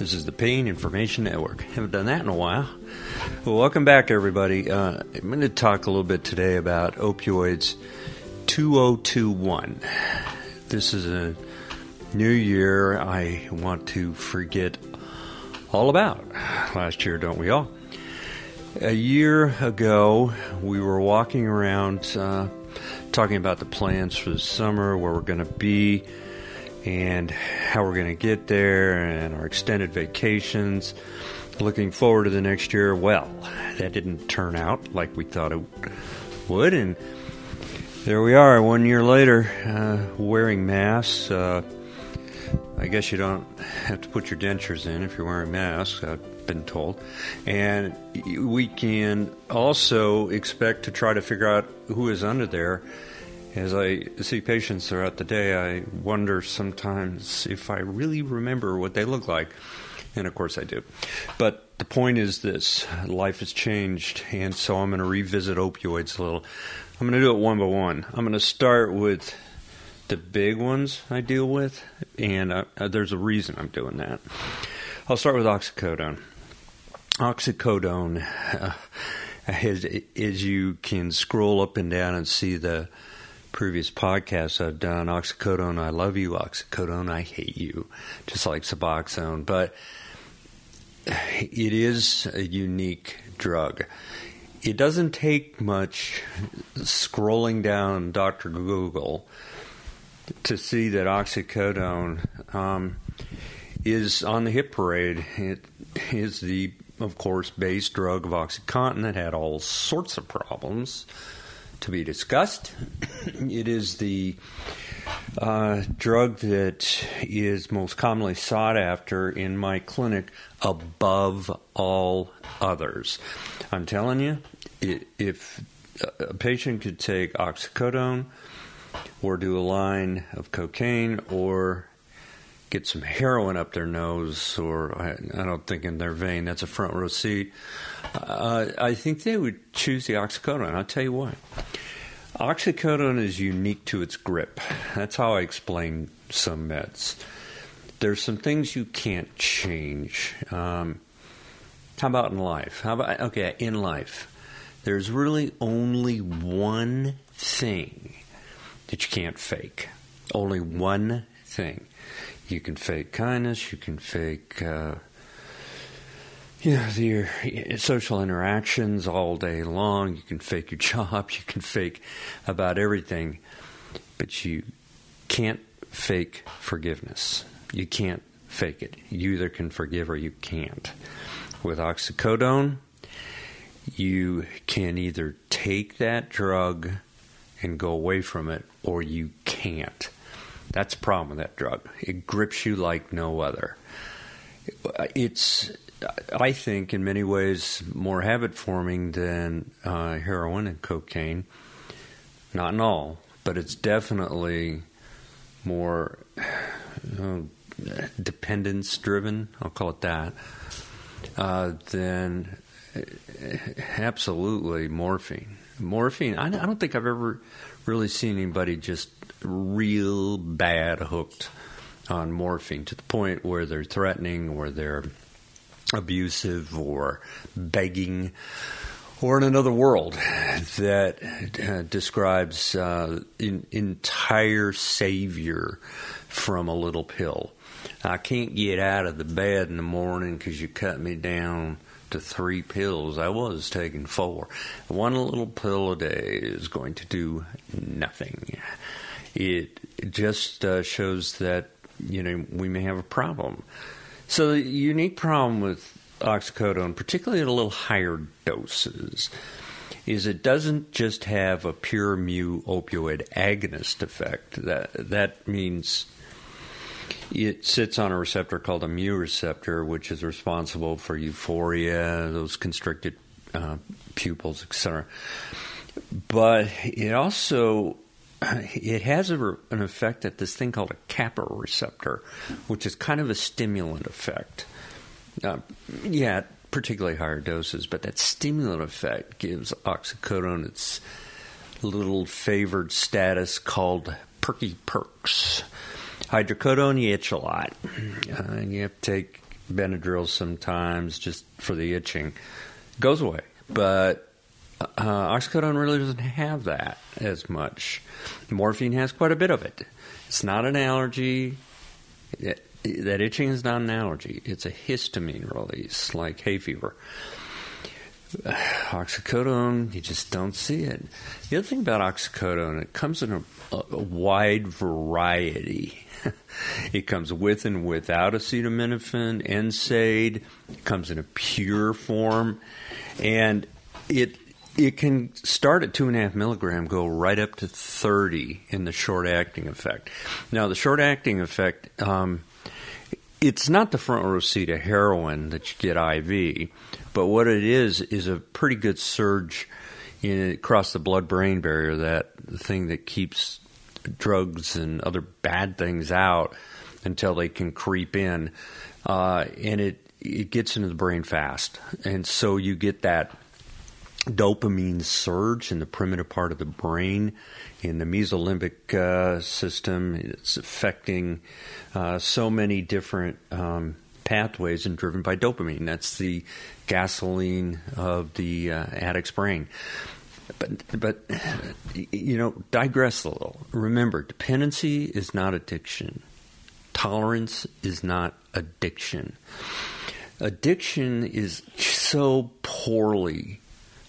This is the Pain Information Network. Haven't done that in a while. Well, welcome back, everybody. Uh, I'm going to talk a little bit today about opioids 2021. This is a new year I want to forget all about. Last year, don't we all? A year ago, we were walking around uh, talking about the plans for the summer, where we're going to be and how we're going to get there and our extended vacations. Looking forward to the next year. Well, that didn't turn out like we thought it would, and there we are, one year later, uh, wearing masks. Uh, I guess you don't have to put your dentures in if you're wearing masks, I've been told. And we can also expect to try to figure out who is under there as I see patients throughout the day, I wonder sometimes if I really remember what they look like. And of course I do. But the point is this life has changed, and so I'm going to revisit opioids a little. I'm going to do it one by one. I'm going to start with the big ones I deal with, and uh, uh, there's a reason I'm doing that. I'll start with oxycodone. Oxycodone, uh, as, as you can scroll up and down and see the previous podcasts I've done, oxycodone, I love you, oxycodone, I hate you, just like Suboxone. But it is a unique drug. It doesn't take much scrolling down Dr. Google to see that oxycodone um, is on the hit parade. It is the, of course, base drug of OxyContin that had all sorts of problems to be discussed. it is the uh, drug that is most commonly sought after in my clinic above all others. I'm telling you, if a patient could take oxycodone or do a line of cocaine or get some heroin up their nose or I, I don't think in their vein, that's a front row seat. Uh, I think they would choose the oxycodone. I'll tell you why. Oxycodone is unique to its grip. That's how I explain some meds. There's some things you can't change. Um, how about in life? How about okay, in life, there's really only one thing that you can't fake. Only one thing. You can fake kindness. You can fake. Uh, you know, your social interactions all day long. You can fake your job. You can fake about everything, but you can't fake forgiveness. You can't fake it. You either can forgive or you can't. With oxycodone, you can either take that drug and go away from it, or you can't. That's the problem with that drug. It grips you like no other. It's I think, in many ways, more habit forming than uh, heroin and cocaine. Not in all, but it's definitely more uh, dependence driven, I'll call it that, uh, than uh, absolutely morphine. Morphine, I, I don't think I've ever really seen anybody just real bad hooked on morphine to the point where they're threatening or they're abusive or begging or in another world that uh, describes uh, an entire savior from a little pill. I can't get out of the bed in the morning because you cut me down to three pills. I was taking four. One little pill a day is going to do nothing. It just uh, shows that you know we may have a problem. So the unique problem with oxycodone, particularly at a little higher doses, is it doesn't just have a pure mu opioid agonist effect. That that means it sits on a receptor called a mu receptor, which is responsible for euphoria, those constricted uh, pupils, etc. But it also it has a, an effect at this thing called a kappa receptor, which is kind of a stimulant effect. Uh, yeah, particularly higher doses, but that stimulant effect gives oxycodone its little favored status called perky perks. Hydrocodone, you itch a lot. Uh, you have to take Benadryl sometimes just for the itching. It goes away. But uh, oxycodone really doesn't have that as much. Morphine has quite a bit of it. It's not an allergy. It, that itching is not an allergy. It's a histamine release, like hay fever. Oxycodone, you just don't see it. The other thing about oxycodone, it comes in a, a wide variety. it comes with and without acetaminophen, NSAID. It comes in a pure form, and it it can start at two and a half milligram, go right up to thirty in the short acting effect. Now, the short acting effect, um, it's not the front row seat of heroin that you get IV, but what it is is a pretty good surge in, across the blood brain barrier. That thing that keeps drugs and other bad things out until they can creep in, uh, and it it gets into the brain fast, and so you get that dopamine surge in the primitive part of the brain, in the mesolimbic uh, system. It's affecting uh, so many different um, pathways and driven by dopamine. That's the gasoline of the uh, addict's brain. But, but, you know, digress a little. Remember, dependency is not addiction. Tolerance is not addiction. Addiction is so poorly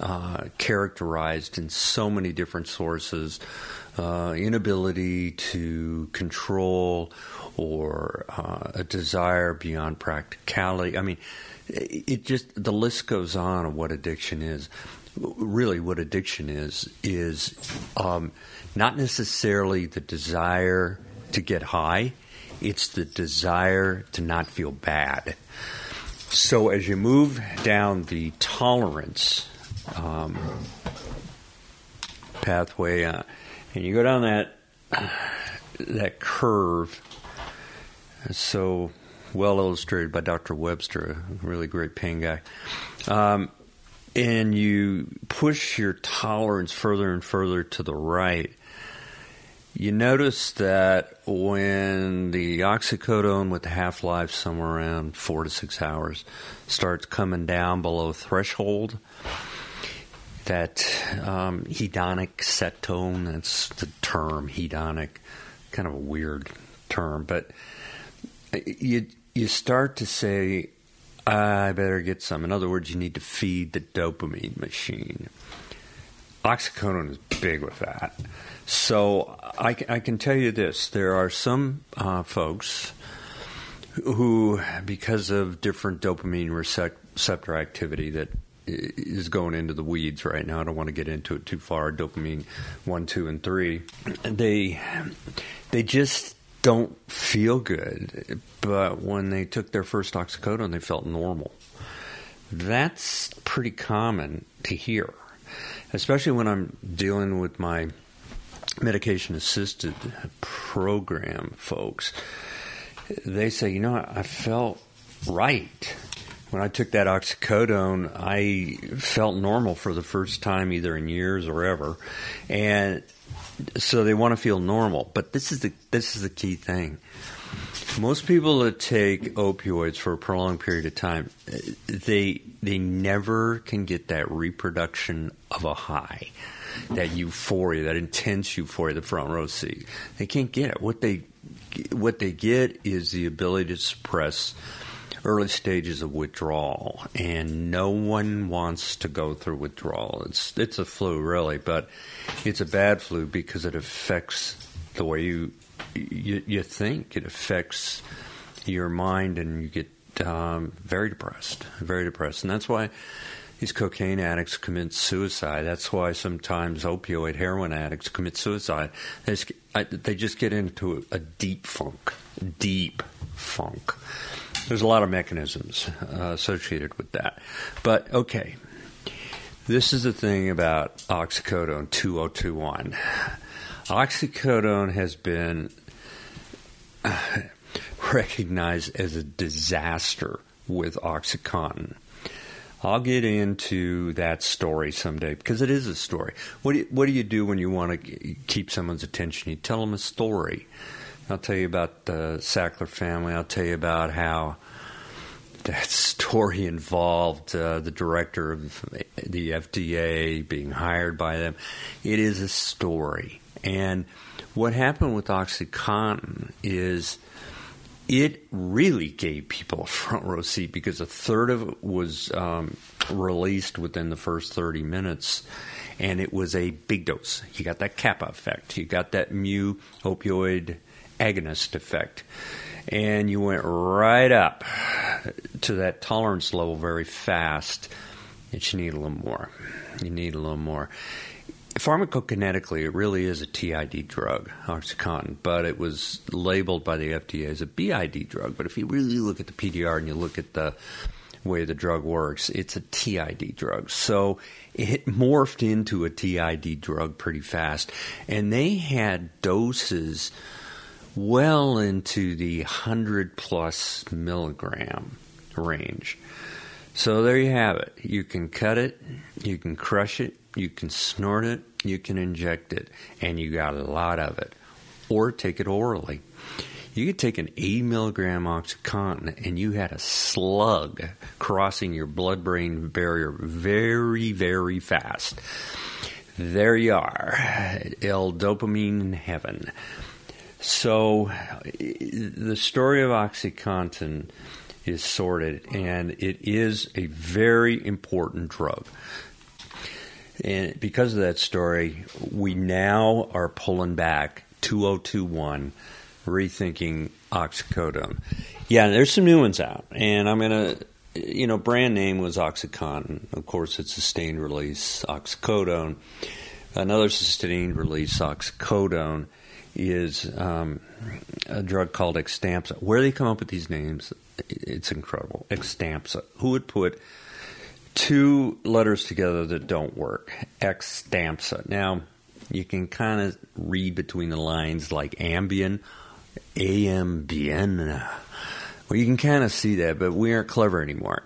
uh, characterized in so many different sources uh, inability to control or uh, a desire beyond practicality. I mean, it just, the list goes on of what addiction is. Really, what addiction is, is um, not necessarily the desire to get high, it's the desire to not feel bad. So, as you move down the tolerance um, pathway, uh, and you go down that that curve. So well illustrated by Dr. Webster, a really great pain guy. Um, and you push your tolerance further and further to the right, you notice that when the oxycodone with the half life somewhere around four to six hours starts coming down below threshold, that um, hedonic tone—that's the term, hedonic, kind of a weird term, but you, you start to say, I better get some. In other words, you need to feed the dopamine machine. Oxycodone is big with that. So I, I can tell you this there are some uh, folks who, because of different dopamine receptor activity that is going into the weeds right now. I don't want to get into it too far. Dopamine one, two, and three. They they just don't feel good. But when they took their first oxycodone, they felt normal. That's pretty common to hear, especially when I'm dealing with my medication assisted program folks. They say, you know, I felt right when I took that oxycodone, I felt normal for the first time, either in years or ever, and so they want to feel normal. But this is the this is the key thing. Most people that take opioids for a prolonged period of time, they they never can get that reproduction of a high, that euphoria, that intense euphoria, the front row seat. They can't get it. What they what they get is the ability to suppress early stages of withdrawal, and no one wants to go through withdrawal. It's it's a flu, really, but it's a bad flu because it affects the way you you, you think. It affects your mind, and you get um, very depressed, very depressed, and that's why these cocaine addicts commit suicide. That's why sometimes opioid heroin addicts commit suicide. They just, I, they just get into a deep funk, deep funk. There's a lot of mechanisms uh, associated with that. But okay, this is the thing about oxycodone 2021. Oxycodone has been uh, recognized as a disaster with OxyContin. I'll get into that story someday because it is a story. What do you, what do you do when you want to keep someone's attention? You tell them a story. I'll tell you about the Sackler family. I'll tell you about how that story involved uh, the director of the FDA being hired by them. It is a story. And what happened with OxyContin is it really gave people a front row seat because a third of it was um, released within the first 30 minutes. And it was a big dose. You got that kappa effect. You got that mu opioid agonist effect and you went right up to that tolerance level very fast. That you need a little more. You need a little more. Pharmacokinetically, it really is a TID drug, OxyContin, but it was labeled by the FDA as a BID drug. But if you really look at the PDR and you look at the way the drug works, it's a TID drug. So it morphed into a TID drug pretty fast. And they had doses well into the 100 plus milligram range. So there you have it. You can cut it, you can crush it, you can snort it, you can inject it, and you got a lot of it. Or take it orally. You could take an 80 milligram Oxycontin and you had a slug crossing your blood brain barrier very, very fast. There you are. L-dopamine heaven. So the story of OxyContin is sorted, and it is a very important drug. And because of that story, we now are pulling back 2021, rethinking oxycodone. Yeah, there's some new ones out, and I'm to, you know, brand name was Oxycontin. Of course, it's sustained release oxycodone. Another sustained release oxycodone is um, a drug called Xtampza. Where they come up with these names, it's incredible. Xtampza. Who would put two letters together that don't work? Xtampza. Now, you can kind of read between the lines like Ambien, Ambien. Well, you can kind of see that, but we aren't clever anymore.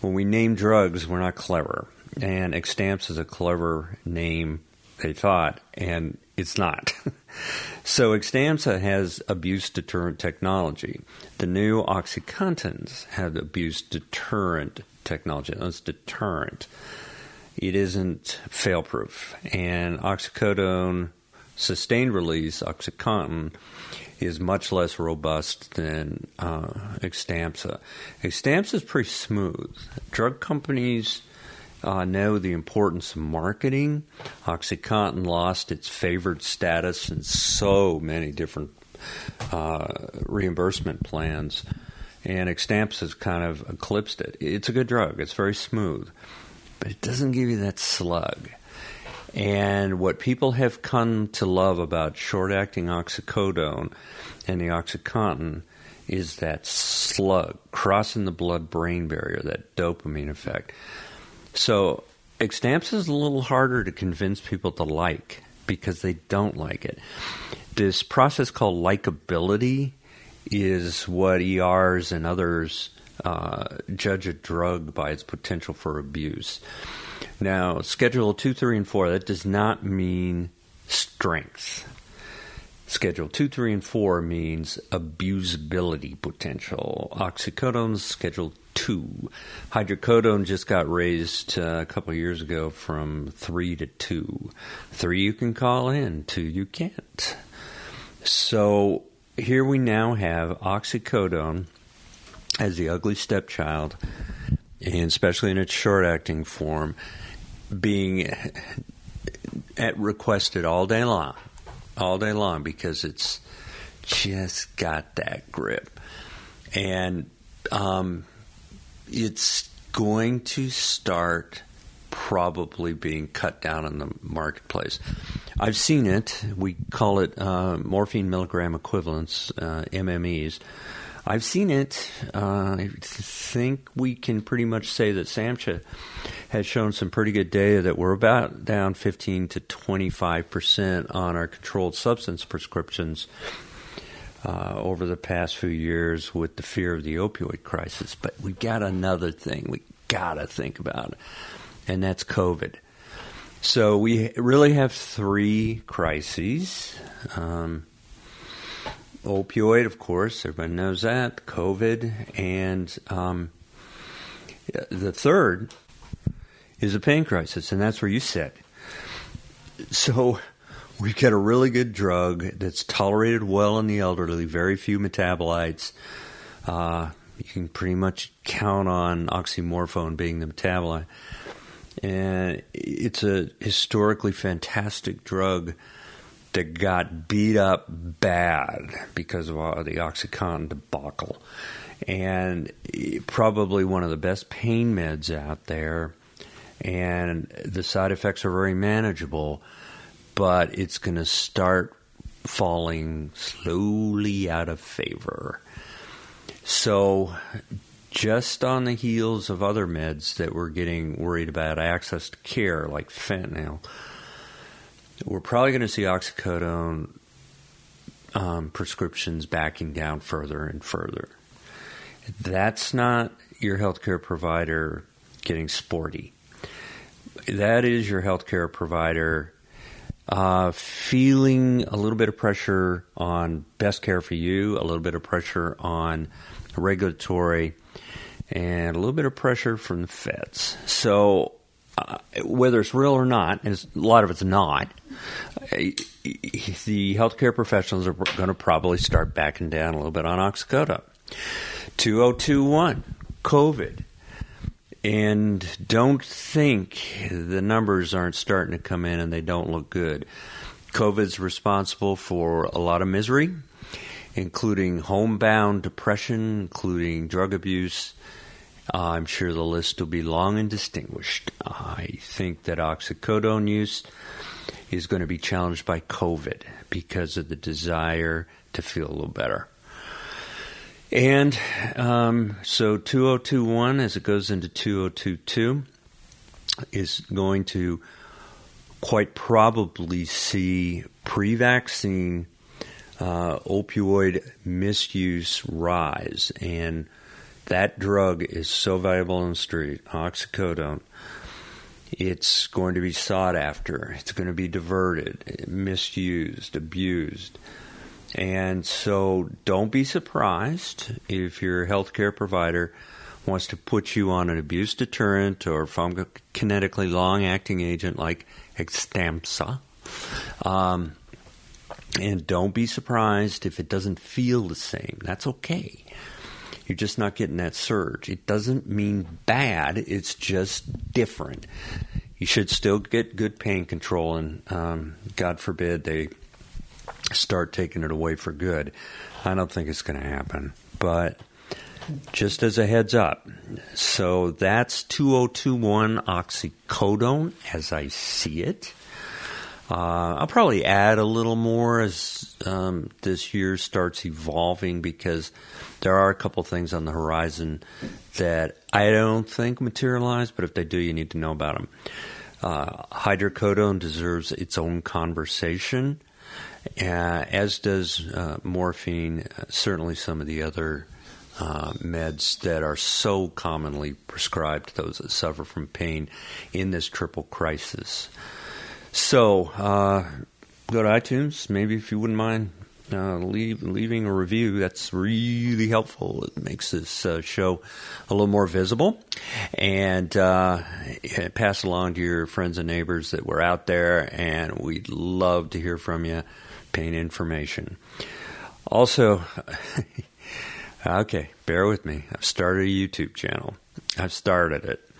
When we name drugs, we're not clever. And Xtampza is a clever name, they thought, and it's not. so Xtampza has abuse deterrent technology. The new OxyContins have abuse deterrent technology. That's deterrent. It isn't fail proof. And oxycodone sustained release, OxyContin, is much less robust than uh, Xtampza. Xtampza is pretty smooth. Drug companies uh, know the importance of marketing. OxyContin lost its favored status in so many different uh, reimbursement plans, and Xtampza has kind of eclipsed it. It's a good drug. It's very smooth, but it doesn't give you that slug. And what people have come to love about short-acting oxycodone and the OxyContin is that slug crossing the blood-brain barrier, that dopamine effect. So Xtampza is a little harder to convince people to like because they don't like it. This process called likability is what ERs and others uh, judge a drug by its potential for abuse. Now, Schedule 2, 3, and 4, that does not mean strength. Schedule 2, 3, and 4 means abusability potential. Oxycodone's Schedule 2. Hydrocodone just got raised uh, a couple years ago from 3 to 2. 3 you can call in, 2 you can't. So here we now have oxycodone as the ugly stepchild, and especially in its short acting form, being at requested all day long all day long because it's just got that grip. And um, it's going to start probably being cut down in the marketplace. I've seen it. We call it uh, morphine milligram equivalents, uh, MMEs. I've seen it. Uh, I think we can pretty much say that SAMHSA has shown some pretty good data that we're about down 15 to 25 percent on our controlled substance prescriptions uh, over the past few years with the fear of the opioid crisis. But we've got another thing we got to think about, and that's COVID. So we really have three crises. Um, opioid, of course, everybody knows that, COVID, and um, The third is a pain crisis, and that's where you sit. So we've got a really good drug that's tolerated well in the elderly, very few metabolites. Uh, you can pretty much count on oxymorphone being the metabolite. And it's a historically fantastic drug that got beat up bad because of the OxyContin debacle. And probably one of the best pain meds out there. And the side effects are very manageable, but it's going to start falling slowly out of favor. So, just on the heels of other meds that we're getting worried about access to care, like fentanyl, we're probably going to see oxycodone um, prescriptions backing down further and further. That's not your healthcare provider getting sporty. That is your healthcare provider uh, feeling a little bit of pressure on best care for you, a little bit of pressure on regulatory, and a little bit of pressure from the feds. So, uh, whether it's real or not, and a lot of it's not, uh, the healthcare professionals are going to probably start backing down a little bit on oxycodone. 2021, COVID. And don't think the numbers aren't starting to come in and they don't look good. COVID's responsible for a lot of misery, including homebound depression, including drug abuse. Uh, I'm sure the list will be long and distinguished. I think that oxycodone use is going to be challenged by COVID because of the desire to feel a little better. And um, so 2021, as it goes into 2022, is going to quite probably see pre vaccine uh, opioid misuse rise. And that drug is so valuable on the street, oxycodone. It's going to be sought after. It's going to be diverted, misused, abused. And so don't be surprised if your healthcare provider wants to put you on an abuse deterrent or pharmacokinetically long acting agent like Xtampza. Um, and don't be surprised if it doesn't feel the same. That's okay. You're just not getting that surge. It doesn't mean bad, it's just different. You should still get good pain control, and um, God forbid they start taking it away for good. I don't think it's going to happen, but just as a heads up. So that's 2021 oxycodone as I see it. Uh, I'll probably add a little more as um, this year starts evolving because there are a couple things on the horizon that I don't think materialize, but if they do, you need to know about them. Uh, hydrocodone deserves its own conversation as does uh, morphine, uh, certainly some of the other uh, meds that are so commonly prescribed to those that suffer from pain in this triple crisis. So, uh, go to iTunes, maybe if you wouldn't mind uh, leave, leaving a review. That's really helpful. It makes this uh, show a little more visible. And uh, pass along to your friends and neighbors that we're out there, and we'd love to hear from you pain information. Also, okay, bear with me. I've started a YouTube channel. I've started it.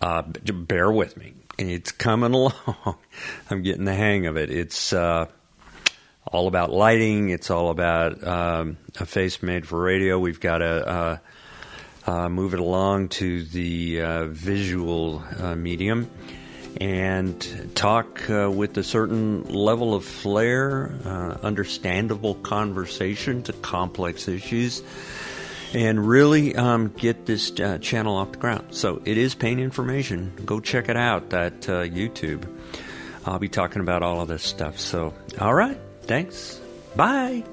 Uh, bear with me. It's coming along. I'm getting the hang of it. It's uh, all about lighting. It's all about um, a face made for radio. We've got to uh, move it along to the uh, visual uh, medium and talk uh, with a certain level of flair, uh, understandable conversation to complex issues, and really um, get this uh, channel off the ground. So it is pain information. Go check it out at uh, YouTube. I'll be talking about all of this stuff. So, all right. Thanks. Bye.